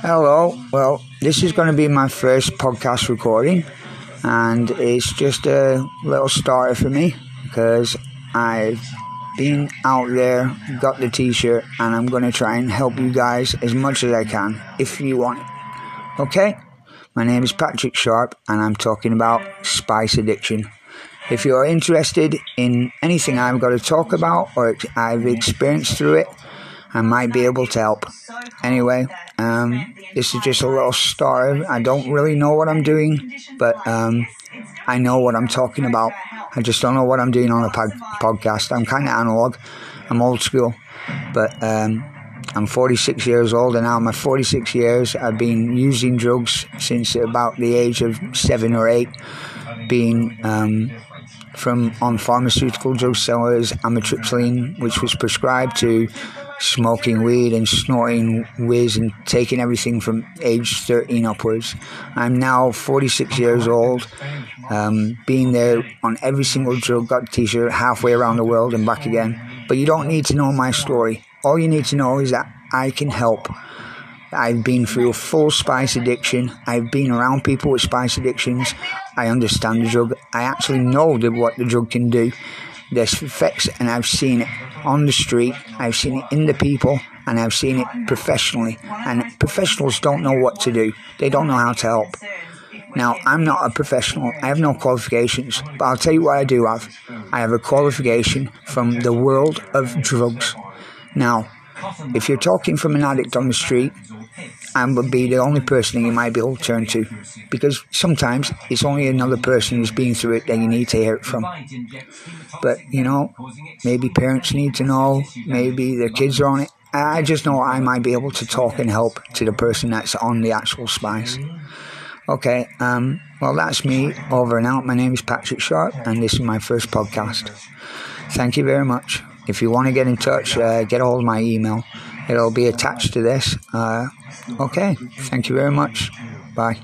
Hello. Well, this is going to be my first podcast recording, and it's just a little starter for me because I've been out there, got the t shirt, and I'm going to try and help you guys as much as I can if you want it. Okay? My name is Patrick Sharp, and I'm talking about spice addiction. If you're interested in anything I've got to talk about or I've experienced through it, I might be able to help. Anyway, um, this is just a little story. I don't really know what I'm doing, but um, I know what I'm talking about. I just don't know what I'm doing on a pod- podcast. I'm kind of analog. I'm old school, but um, I'm 46 years old, and now my 46 years, I've been using drugs since about the age of seven or eight, being um, from on pharmaceutical drug sellers, amitriptyline, which was prescribed to smoking weed and snorting whiz and taking everything from age 13 upwards. I'm now 46 years old, um, being there on every single drug, got t-shirt halfway around the world and back again. But you don't need to know my story. All you need to know is that I can help. I've been through a full spice addiction. I've been around people with spice addictions. I understand the drug. I actually know what the drug can do. There's effects, and I've seen it on the street. I've seen it in the people, and I've seen it professionally. And professionals don't know what to do. They don't know how to help. Now, I'm not a professional. I have no qualifications, but I'll tell you what I do have. I have a qualification from the world of drugs. Now, if you're talking from an addict on the street, I would be the only person you might be able to turn to. Because sometimes it's only another person who's been through it that you need to hear it from. But, you know, maybe parents need to know, maybe their kids are on it. I just know I might be able to talk and help to the person that's on the actual spice. Okay, um, well, that's me over and out. My name is Patrick Sharp, and this is my first podcast. Thank you very much. If you want to get in touch, uh, get hold of my email. It'll be attached to this. Uh, okay, thank you very much. Bye.